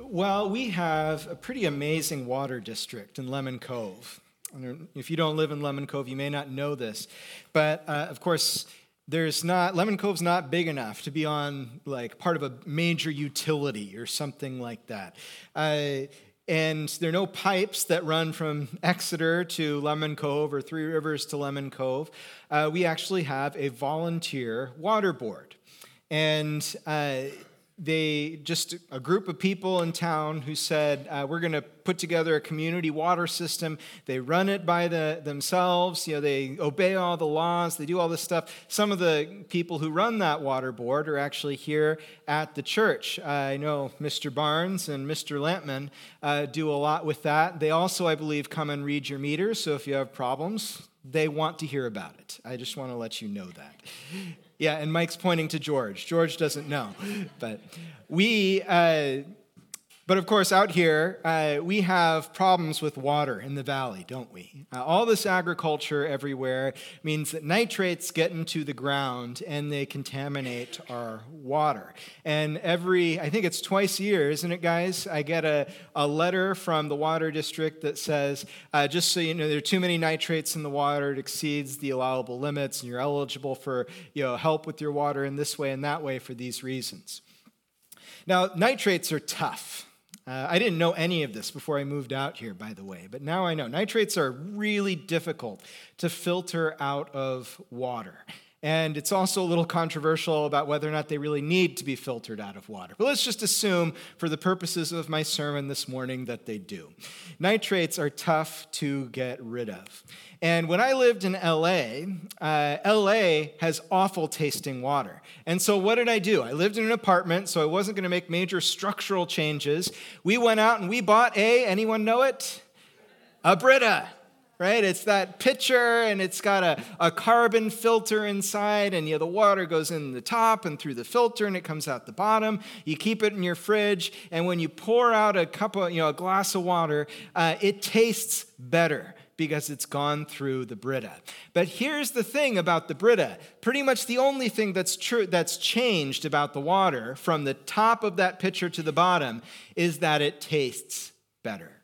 Well, we have a pretty amazing water district in Lemon Cove. If you don't live in Lemon Cove, you may not know this. But uh, of course, there's not, Lemon Cove's not big enough to be on like part of a major utility or something like that. Uh, and there are no pipes that run from Exeter to Lemon Cove or Three Rivers to Lemon Cove. Uh, we actually have a volunteer water board. And uh, they just a group of people in town who said uh, we're going to put together a community water system. They run it by the, themselves you know they obey all the laws they do all this stuff. Some of the people who run that water board are actually here at the church. I know mr barnes and mr lampman uh, do a lot with that. They also i believe come and read your meters so if you have problems they want to hear about it. I just want to let you know that yeah, and Mike's pointing to George. George doesn't know. But we, uh, but of course, out here, uh, we have problems with water in the valley, don't we? Uh, all this agriculture everywhere means that nitrates get into the ground and they contaminate our water. And every, I think it's twice a year, isn't it, guys? I get a, a letter from the water district that says, uh, just so you know, there are too many nitrates in the water, it exceeds the allowable limits, and you're eligible for you know, help with your water in this way and that way for these reasons. Now, nitrates are tough. Uh, I didn't know any of this before I moved out here, by the way, but now I know. Nitrates are really difficult to filter out of water. And it's also a little controversial about whether or not they really need to be filtered out of water. But let's just assume, for the purposes of my sermon this morning, that they do. Nitrates are tough to get rid of. And when I lived in LA, uh, LA has awful tasting water. And so what did I do? I lived in an apartment, so I wasn't going to make major structural changes. We went out and we bought a, anyone know it? A Brita right? It's that pitcher and it's got a, a carbon filter inside, and the water goes in the top and through the filter and it comes out the bottom. You keep it in your fridge, and when you pour out a cup of, you know, a glass of water, uh, it tastes better because it's gone through the Brita. But here's the thing about the Brita. Pretty much the only thing that's true that's changed about the water from the top of that pitcher to the bottom is that it tastes better.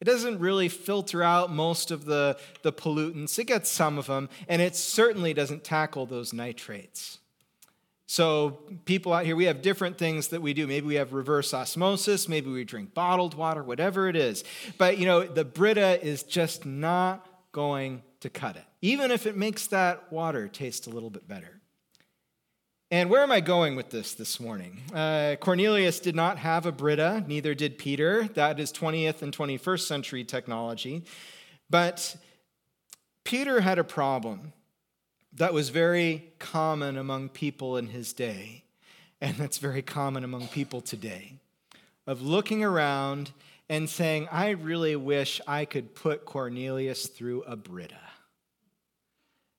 It doesn't really filter out most of the, the pollutants. It gets some of them, and it certainly doesn't tackle those nitrates. So, people out here, we have different things that we do. Maybe we have reverse osmosis, maybe we drink bottled water, whatever it is. But, you know, the Brita is just not going to cut it, even if it makes that water taste a little bit better. And where am I going with this this morning? Uh, Cornelius did not have a Brita, neither did Peter. That is 20th and 21st century technology. But Peter had a problem that was very common among people in his day, and that's very common among people today, of looking around and saying, I really wish I could put Cornelius through a Brita.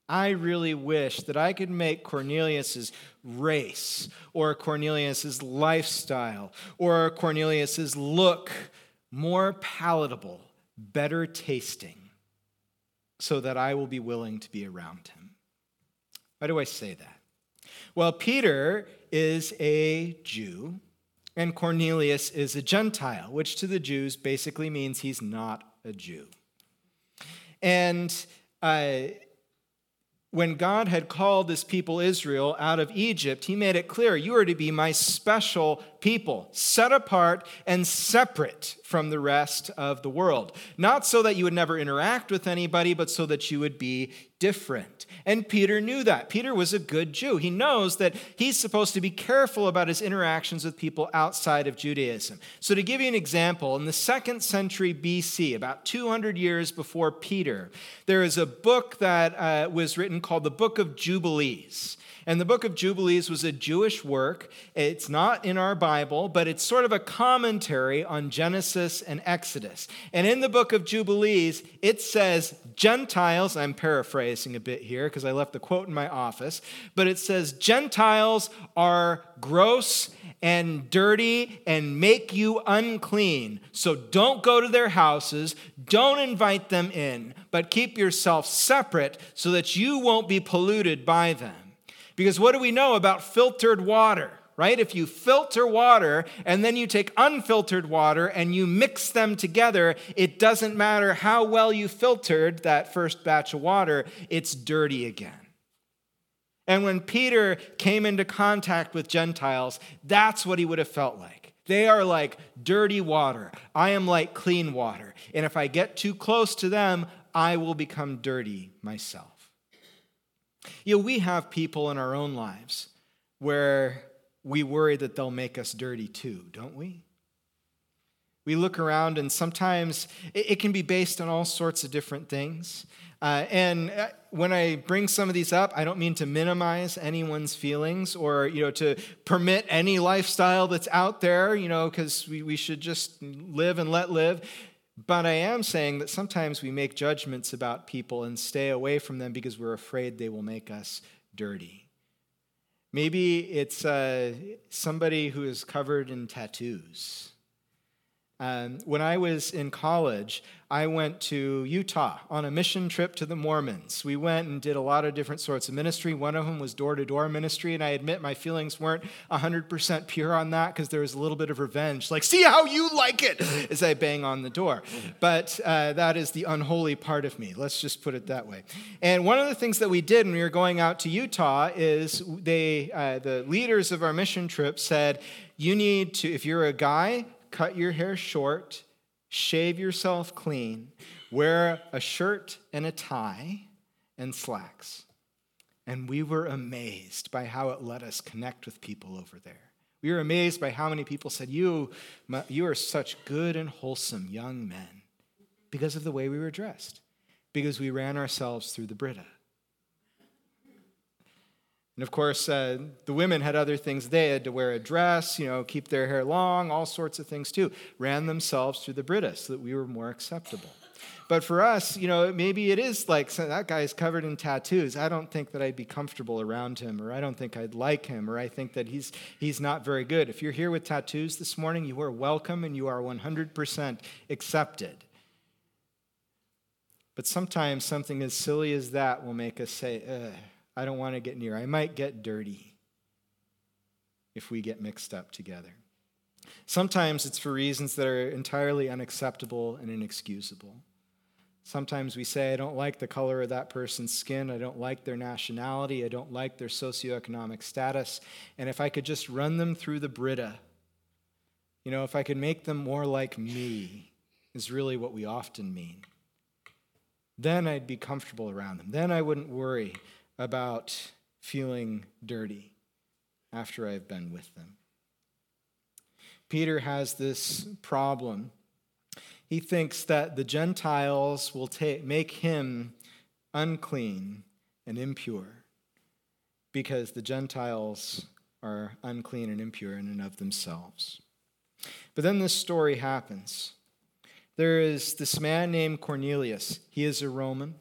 I really wish that I could make Cornelius's race or Cornelius's lifestyle or Cornelius's look more palatable, better tasting, so that I will be willing to be around him. Why do I say that? Well, Peter is a Jew, and Cornelius is a Gentile, which to the Jews basically means he's not a Jew. And uh, when God had called this people Israel out of Egypt, he made it clear you are to be my special people, set apart and separate from the rest of the world. Not so that you would never interact with anybody, but so that you would be different. And Peter knew that. Peter was a good Jew. He knows that he's supposed to be careful about his interactions with people outside of Judaism. So, to give you an example, in the second century BC, about 200 years before Peter, there is a book that uh, was written called the Book of Jubilees. And the book of Jubilees was a Jewish work. It's not in our Bible, but it's sort of a commentary on Genesis and Exodus. And in the book of Jubilees, it says Gentiles, I'm paraphrasing a bit here because I left the quote in my office, but it says Gentiles are gross and dirty and make you unclean. So don't go to their houses, don't invite them in, but keep yourself separate so that you won't be polluted by them. Because what do we know about filtered water? right? If you filter water and then you take unfiltered water and you mix them together, it doesn't matter how well you filtered that first batch of water, it's dirty again. And when Peter came into contact with Gentiles, that's what he would have felt like. They are like dirty water. I am like clean water. And if I get too close to them, I will become dirty myself. You know, we have people in our own lives where we worry that they'll make us dirty too, don't we? We look around, and sometimes it, can be based on all sorts of different things. Uh, and uh, when I bring some of these up, I don't mean to minimize anyone's feelings or you know to permit any lifestyle that's out there, you know, because we, we should just live and let live. But I am saying that sometimes we make judgments about people and stay away from them because we're afraid they will make us dirty. Maybe it's uh, somebody who is covered in tattoos. Um, when I was in college, I went to Utah on a mission trip to the Mormons. We went and did a lot of different sorts of ministry. One of them was door to door ministry, and I admit my feelings weren't 100% pure on that because there was a little bit of revenge, like, see how you like it, as I bang on the door. But uh, that is the unholy part of me. Let's just put it that way. And one of the things that we did when we were going out to Utah is they, uh, the leaders of our mission trip said, you need to, if you're a guy, cut your hair short, shave yourself clean, wear a shirt and a tie and slacks. And we were amazed by how it let us connect with people over there. We were amazed by how many people said, You, you are such good and wholesome young men because of the way we were dressed, because we ran ourselves through the Brita. And of course, uh, the women had other things. They had to wear a dress, you know, keep their hair long, all sorts of things too. Ran themselves through the Brita so that we were more acceptable. But for us, you know, maybe it is like that guy's covered in tattoos. I don't think that I'd be comfortable around him, or I don't think I'd like him, or I think that he's he's not very good. If you're here with tattoos this morning, you are welcome and you are 100% accepted. But sometimes something as silly as that will make us say, Ugh I don't want to get near. I might get dirty if we get mixed up together. Sometimes it's for reasons that are entirely unacceptable and inexcusable. Sometimes we say, I don't like the color of that person's skin. I don't like their nationality. I don't like their socioeconomic status. And if I could just run them through the Brita, you know, if I could make them more like me, is really what we often mean. Then I'd be comfortable around them. Then I wouldn't worry about feeling dirty after I've been with them. Peter has this problem. He thinks that the Gentiles will make him unclean and impure because the Gentiles are unclean and impure in and of themselves. But then this story happens. There is this man named Cornelius. He is a Roman.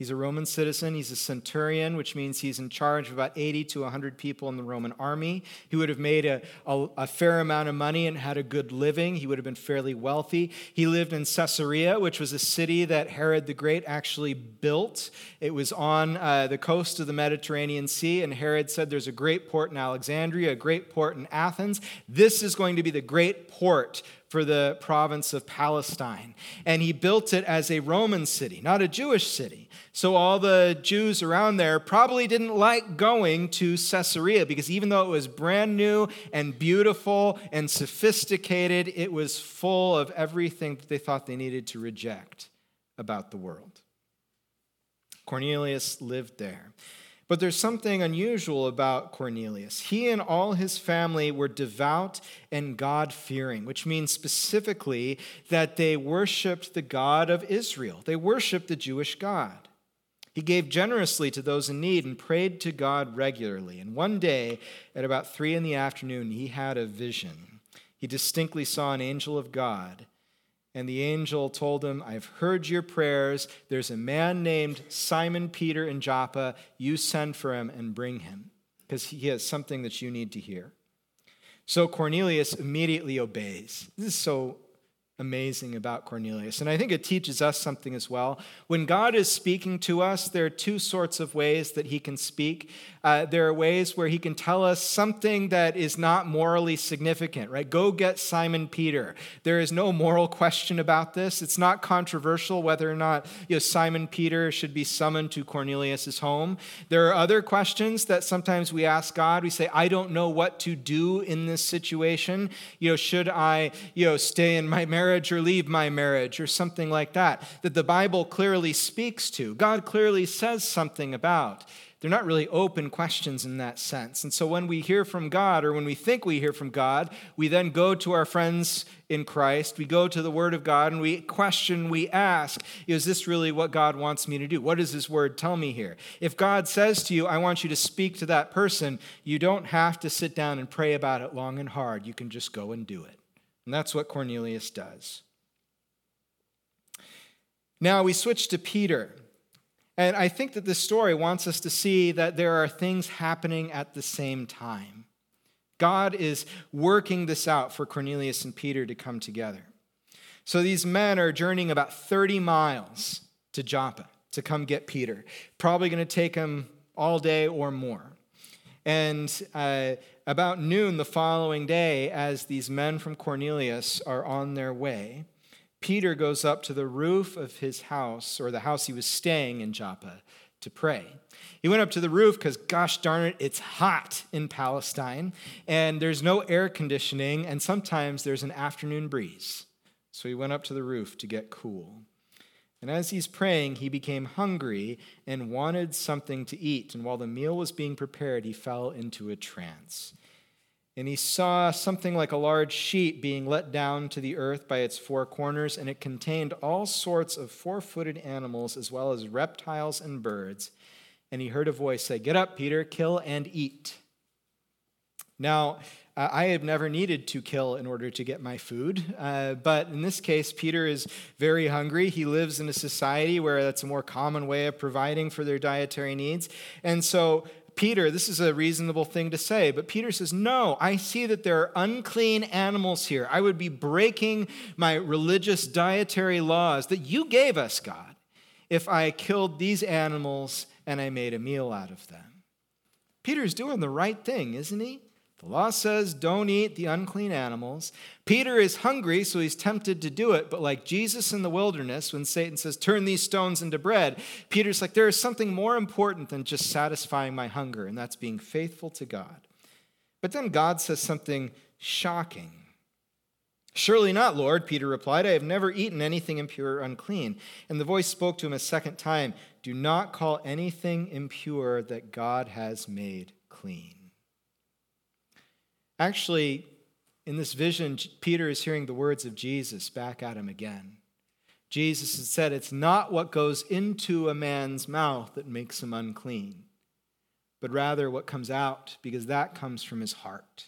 He's a Roman citizen. He's a centurion, which means he's in charge of about 80 to 100 people in the Roman army. He would have made a, a, a, fair amount of money and had a good living. He would have been fairly wealthy. He lived in Caesarea, which was a city that Herod the Great actually built. It was on uh, the coast of the Mediterranean Sea, and Herod said there's a great port in Alexandria, a great port in Athens. This is going to be the great port for the province of Palestine. And he built it as a Roman city, not a Jewish city. So all the Jews around there probably didn't like going to Caesarea because even though it was brand new and beautiful and sophisticated, it was full of everything that they thought they needed to reject about the world. Cornelius lived there. But there's something unusual about Cornelius. He and all his family were devout and God fearing, which means specifically that they worshiped the God of Israel. They worshiped the Jewish God. He gave generously to those in need and prayed to God regularly. And one day, at about three in the afternoon, he had a vision. He distinctly saw an angel of God and the angel told him, I've heard your prayers. There's a man named Simon Peter in Joppa. You send for him and bring him, because he has something that you need to hear. So Cornelius immediately obeys. This is so amazing about Cornelius. And I think it teaches us something as well. When God is speaking to us, there are two sorts of ways that he can speak. Uh, there are ways where he can tell us something that is not morally significant, right? Go get Simon Peter. There is no moral question about this. It's not controversial whether or not you know, Simon Peter should be summoned to Cornelius's home. There are other questions that sometimes we ask God. We say, I don't know what to do in this situation. You know, should I, you know, stay in my marriage? Marriage or leave my marriage or something like that, that the Bible clearly speaks to. God clearly says something about. They're not really open questions in that sense. And so when we hear from God, or when we think we hear from God, we then go to our friends in Christ, we go to the Word of God, and we question, we ask, is this really what God wants me to do? What does His Word tell me here? If God says to you, I want you to speak to that person, you don't have to sit down and pray about it long and hard. You can just go and do it. And that's what Cornelius does. Now we switch to Peter. And I think that this story wants us to see that there are things happening at the same time. God is working this out for Cornelius and Peter to come together. So these men are journeying about 30 miles to Joppa to come get Peter. Probably going to take them all day or more. And uh, about noon the following day, as these men from Cornelius are on their way, Peter goes up to the roof of his house, or the house he was staying in Joppa, to pray. He went up to the roof because, gosh darn it, it's hot in Palestine, and there's no air conditioning, and sometimes there's an afternoon breeze. So he went up to the roof to get cool. And as he's praying, he became hungry and wanted something to eat. And while the meal was being prepared, he fell into a trance. And he saw something like a large sheet being let down to the earth by its four corners, and it contained all sorts of four footed animals, as well as reptiles and birds. And he heard a voice say, Get up, Peter, kill and eat. Now, uh, I have never needed to kill in order to get my food, uh, but in this case, Peter is very hungry. He lives in a society where that's a more common way of providing for their dietary needs. And so, Peter, this is a reasonable thing to say, but Peter says, No, I see that there are unclean animals here. I would be breaking my religious dietary laws that you gave us, God, if I killed these animals and I made a meal out of them. Peter's doing the right thing, isn't he? The law says don't eat the unclean animals. Peter is hungry, so he's tempted to do it. But like Jesus in the wilderness, when Satan says, turn these stones into bread, Peter's like, there is something more important than just satisfying my hunger, and that's being faithful to God. But then God says something shocking. Surely not, Lord, Peter replied. I have never eaten anything impure or unclean. And the voice spoke to him a second time Do not call anything impure that God has made clean. Actually, in this vision, Peter is hearing the words of Jesus back at him again. Jesus had said, It's not what goes into a man's mouth that makes him unclean, but rather what comes out, because that comes from his heart.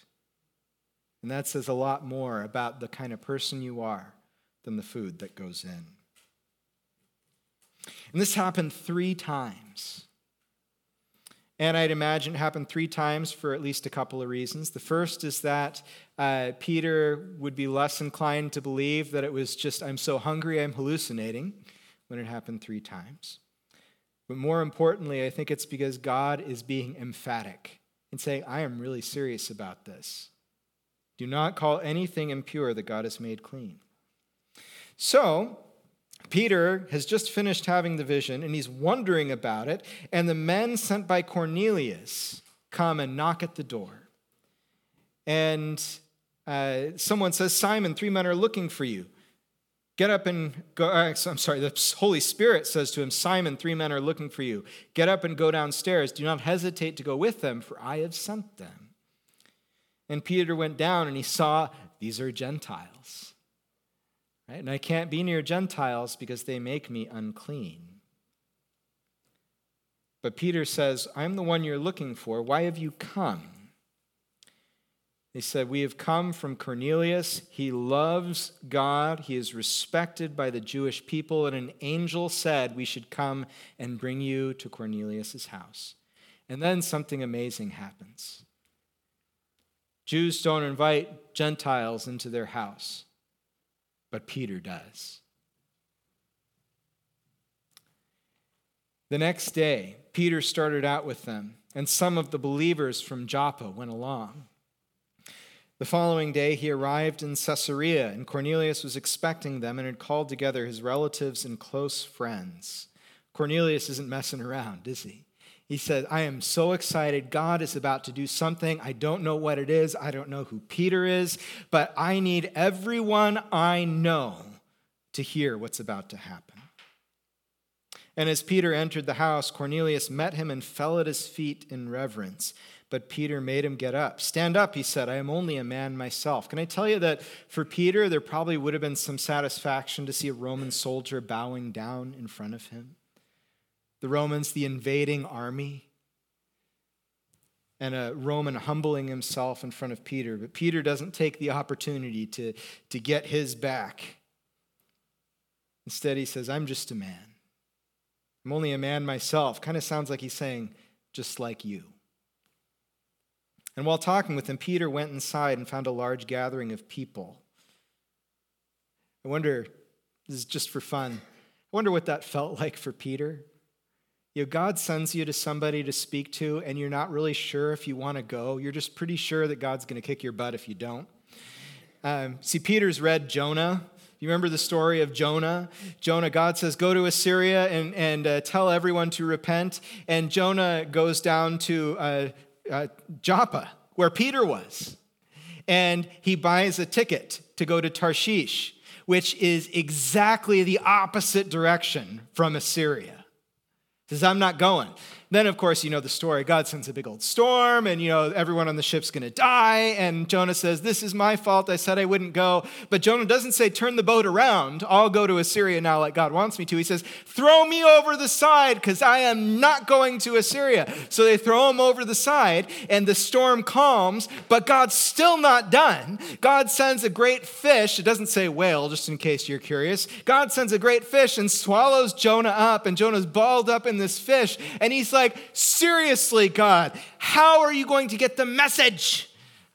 And that says a lot more about the kind of person you are than the food that goes in. And this happened three times. And I'd imagine it happened three times for at least a couple of reasons. The first is that uh, Peter would be less inclined to believe that it was just, I'm so hungry, I'm hallucinating, when it happened three times. But more importantly, I think it's because God is being emphatic and saying, I am really serious about this. Do not call anything impure that God has made clean. So, Peter has just finished having the vision and he's wondering about it, and the men sent by Cornelius come and knock at the door. And uh, someone says, Simon, three men are looking for you. Get up and go. Uh, I'm sorry, the Holy Spirit says to him, Simon, three men are looking for you. Get up and go downstairs. Do not hesitate to go with them, for I have sent them. And Peter went down and he saw these are Gentiles. Right? And I can't be near Gentiles because they make me unclean. But Peter says, I'm the one you're looking for. Why have you come? They said, We have come from Cornelius. He loves God. He is respected by the Jewish people. And an angel said, We should come and bring you to Cornelius' house. And then something amazing happens. Jews don't invite Gentiles into their house. But Peter does. The next day, Peter started out with them, and some of the believers from Joppa went along. The following day, he arrived in Caesarea, and Cornelius was expecting them and had called together his relatives and close friends. Cornelius isn't messing around, is he? He said, I am so excited. God is about to do something. I don't know what it is. I don't know who Peter is, but I need everyone I know to hear what's about to happen. And as Peter entered the house, Cornelius met him and fell at his feet in reverence. But Peter made him get up. Stand up, he said. I am only a man myself. Can I tell you that for Peter, there probably would have been some satisfaction to see a Roman soldier bowing down in front of him? The Romans, the invading army, and a Roman humbling himself in front of Peter. But Peter doesn't take the opportunity to, to get his back. Instead, he says, I'm just a man. I'm only a man myself. Kind of sounds like he's saying, just like you. And while talking with him, Peter went inside and found a large gathering of people. I wonder, this is just for fun, I wonder what that felt like for Peter. You know, God sends you to somebody to speak to, and you're not really sure if you want to go. You're just pretty sure that God's going to kick your butt if you don't. Um, see, Peter's read Jonah. You remember the story of Jonah? Jonah, God says, Go to Assyria and, and uh, tell everyone to repent. And Jonah goes down to uh, uh, Joppa, where Peter was. And he buys a ticket to go to Tarshish, which is exactly the opposite direction from Assyria says, I'm not going. Then, of course, you know the story. God sends a big old storm, and you know everyone on the ship's going to die. And Jonah says, "This is my fault. I said I wouldn't go." But Jonah doesn't say, "Turn the boat around. I'll go to Assyria now, like God wants me to." He says, "Throw me over the side, because I am not going to Assyria." So they throw him over the side, and the storm calms. But God's still not done. God sends a great fish. It doesn't say whale, just in case you're curious. God sends a great fish and swallows Jonah up, and Jonah's balled up in this fish, and he's like like, seriously, God, how are you going to get the message?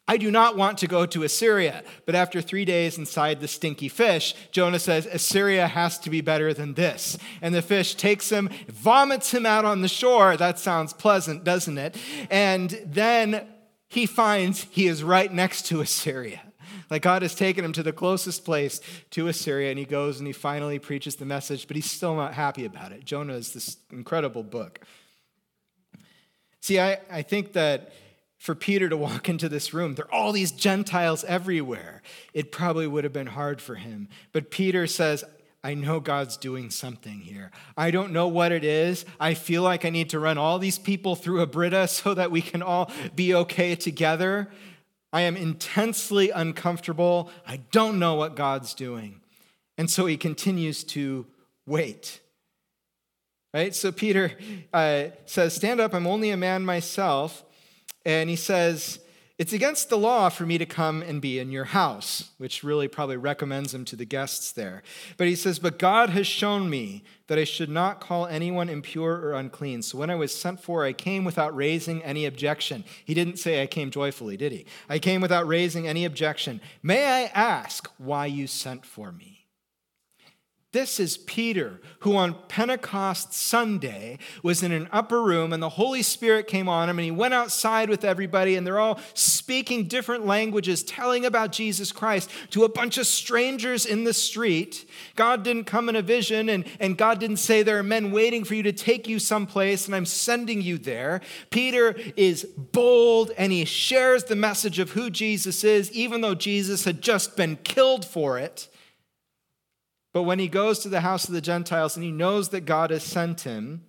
I do not want to go to Assyria. But after three days inside the stinky fish, Jonah says, Assyria has to be better than this. And the fish takes him, vomits him out on the shore. That sounds pleasant, doesn't it? And then he finds he is right next to Assyria. Like God has taken him to the closest place to Assyria, and he goes and he finally preaches the message, but he's still not happy about it. Jonah is this incredible book. See, I, I think that for Peter to walk into this room, there are all these Gentiles everywhere. It probably would have been hard for him. But Peter says, I know God's doing something here. I don't know what it is. I feel like I need to run all these people through a Brita so that we can all be okay together. I am intensely uncomfortable. I don't know what God's doing. And so he continues to wait. Right? So Peter uh, says, Stand up, I'm only a man myself. And he says, It's against the law for me to come and be in your house, which really probably recommends him to the guests there. But he says, But God has shown me that I should not call anyone impure or unclean. So when I was sent for, I came without raising any objection. He didn't say I came joyfully, did he? I came without raising any objection. May I ask why you sent for me? This is Peter, who on Pentecost Sunday was in an upper room and the Holy Spirit came on him and he went outside with everybody and they're all speaking different languages, telling about Jesus Christ to a bunch of strangers in the street. God didn't come in a vision and, and God didn't say, There are men waiting for you to take you someplace and I'm sending you there. Peter is bold and he shares the message of who Jesus is, even though Jesus had just been killed for it. But when he goes to the house of the Gentiles and he knows that God has sent him,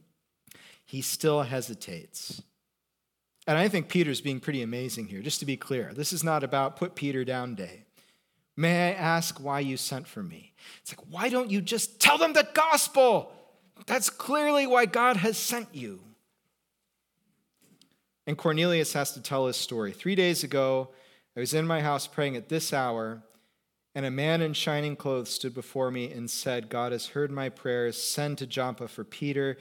he still hesitates. And I think Peter's being pretty amazing here, just to be clear. This is not about put Peter down day. May I ask why you sent for me? It's like, why don't you just tell them the gospel? That's clearly why God has sent you. And Cornelius has to tell his story. Three days ago, I was in my house praying at this hour, and a man in shining clothes stood before me and said, God has heard my prayers. Send to Joppa for Peter.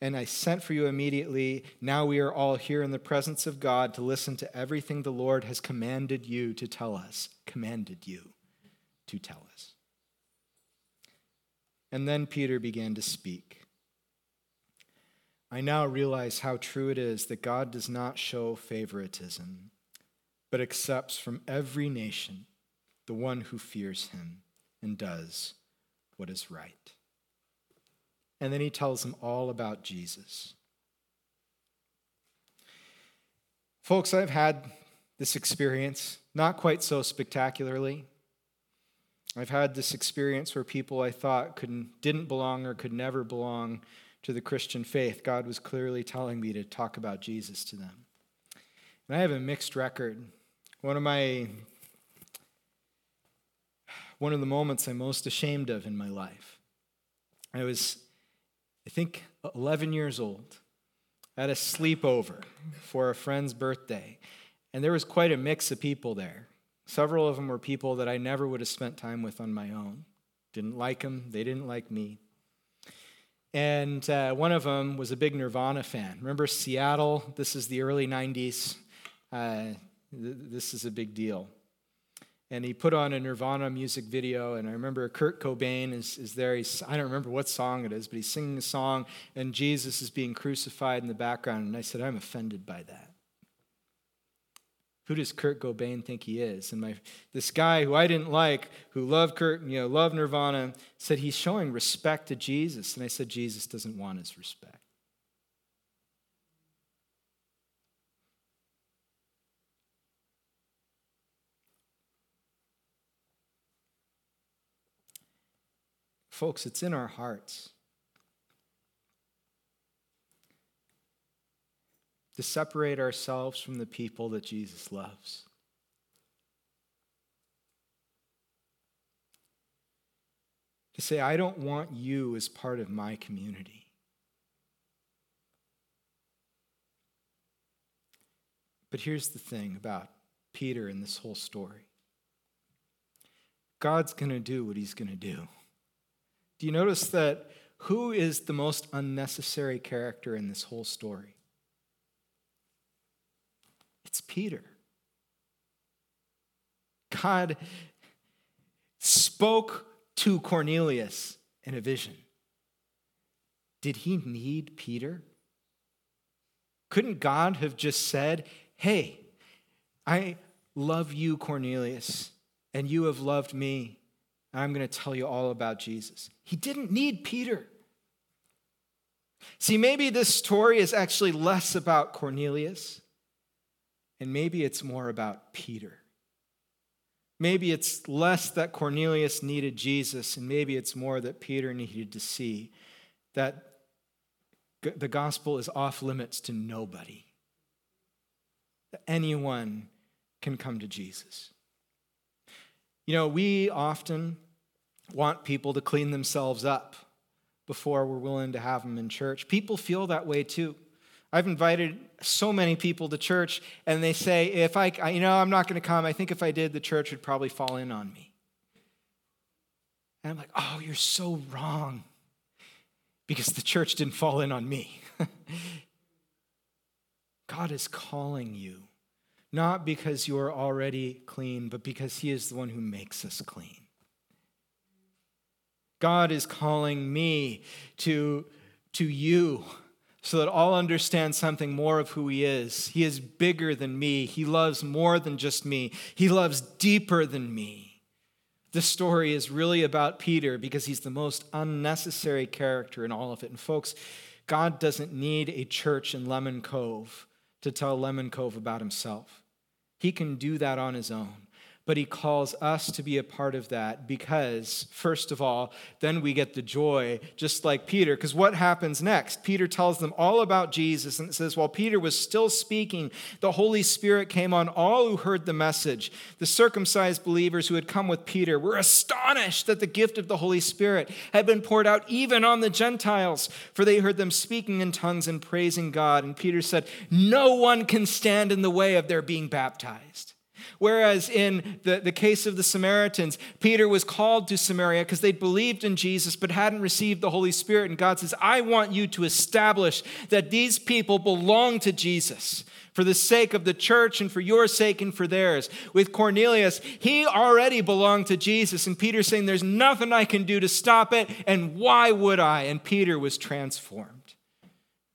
And I sent for you immediately. Now we are all here in the presence of God to listen to everything the Lord has commanded you to tell us. Commanded you to tell us. And then Peter began to speak. I now realize how true it is that God does not show favoritism, but accepts from every nation the one who fears him and does what is right. And then he tells them all about Jesus. Folks, I've had this experience, not quite so spectacularly. I've had this experience where people I thought couldn't, didn't belong or could never belong to the Christian faith, God was clearly telling me to talk about Jesus to them. And I have a mixed record. One of my one of the moments I'm most ashamed of in my life. I was, I think, 11 years old at a sleepover for a friend's birthday, and there was quite a mix of people there. Several of them were people that I never would have spent time with on my own. Didn't like them, they didn't like me. And uh, one of them was a big Nirvana fan. Remember Seattle? This is the early 90s. Uh, th- this is a big deal. And he put on a Nirvana music video, and I remember Kurt Cobain is, is there. He's, I don't remember what song it is, but he's singing a song, and Jesus is being crucified in the background. And I said, I'm offended by that. Who does Kurt Cobain think he is? And my this guy who I didn't like, who loved Kurt, you know, loved Nirvana, said he's showing respect to Jesus. And I said, Jesus doesn't want his respect. Folks, it's in our hearts. to separate ourselves from the people that Jesus loves. To say, I don't want you as part of my community. But here's the thing about Peter and this whole story God's going to do what he's going to do. Do you notice that who is the most unnecessary character in this whole story? It's Peter. God spoke to Cornelius in a vision. Did he need Peter? Couldn't God have just said, Hey, I love you, Cornelius, and you have loved me. I'm going to tell you all about Jesus. He didn't need Peter. See, maybe this story is actually less about Cornelius and maybe it's more about Peter. Maybe it's less that Cornelius needed Jesus, and maybe it's more that Peter needed to see that the gospel is off limits to nobody. That anyone can come to Jesus. You know, we often want people to clean themselves up before we're willing to have them in church. People feel that way too. I've invited so many people to church, and they say, if I, you know, I'm not going to come. I think if I did, the church would probably fall in on me. And I'm like, oh, you're so wrong. Because the church didn't fall in on me. God is calling you, not because you are already clean, but because He is the one who makes us clean. God is calling me to, to you so that all understand something more of who He is. He is bigger than me, He loves more than just me, He loves deeper than me. This story is really about Peter because he's the most unnecessary character in all of it. And, folks, God doesn't need a church in Lemon Cove to tell Lemon Cove about himself. He can do that on his own but he calls us to be a part of that because, first of all, then we get the joy, just like Peter. Because what happens next? Peter tells them all about Jesus, and it says, While Peter was still speaking, the Holy Spirit came on all who heard the message. The circumcised believers who had come with Peter were astonished that the gift of the Holy Spirit had been poured out even on the Gentiles, for they heard them speaking in tongues and praising God. And Peter said, No one can stand in the way of their being baptized. Whereas in the, the case of the Samaritans, Peter was called to Samaria because they'd believed in Jesus but hadn't received the Holy Spirit. And God says, I want you to establish that these people belong to Jesus for the sake of the church and for your sake and for theirs. With Cornelius, he already belonged to Jesus. And Peter saying, There's nothing I can do to stop it. And why would I? And Peter was transformed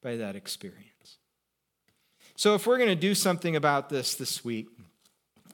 by that experience. So, if we're going to do something about this this week,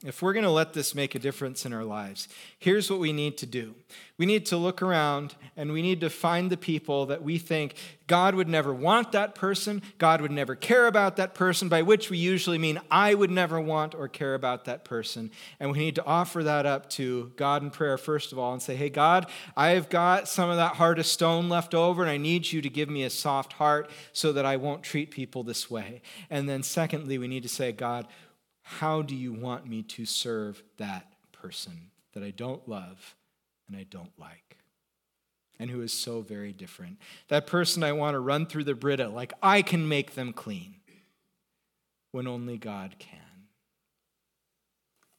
if we're going to let this make a difference in our lives, here's what we need to do. We need to look around and we need to find the people that we think God would never want that person, God would never care about that person, by which we usually mean I would never want or care about that person. And we need to offer that up to God in prayer, first of all, and say, Hey, God, I've got some of that heart of stone left over, and I need you to give me a soft heart so that I won't treat people this way. And then, secondly, we need to say, God, how do you want me to serve that person that I don't love and I don't like? And who is so very different. That person I want to run through the Brita like I can make them clean when only God can.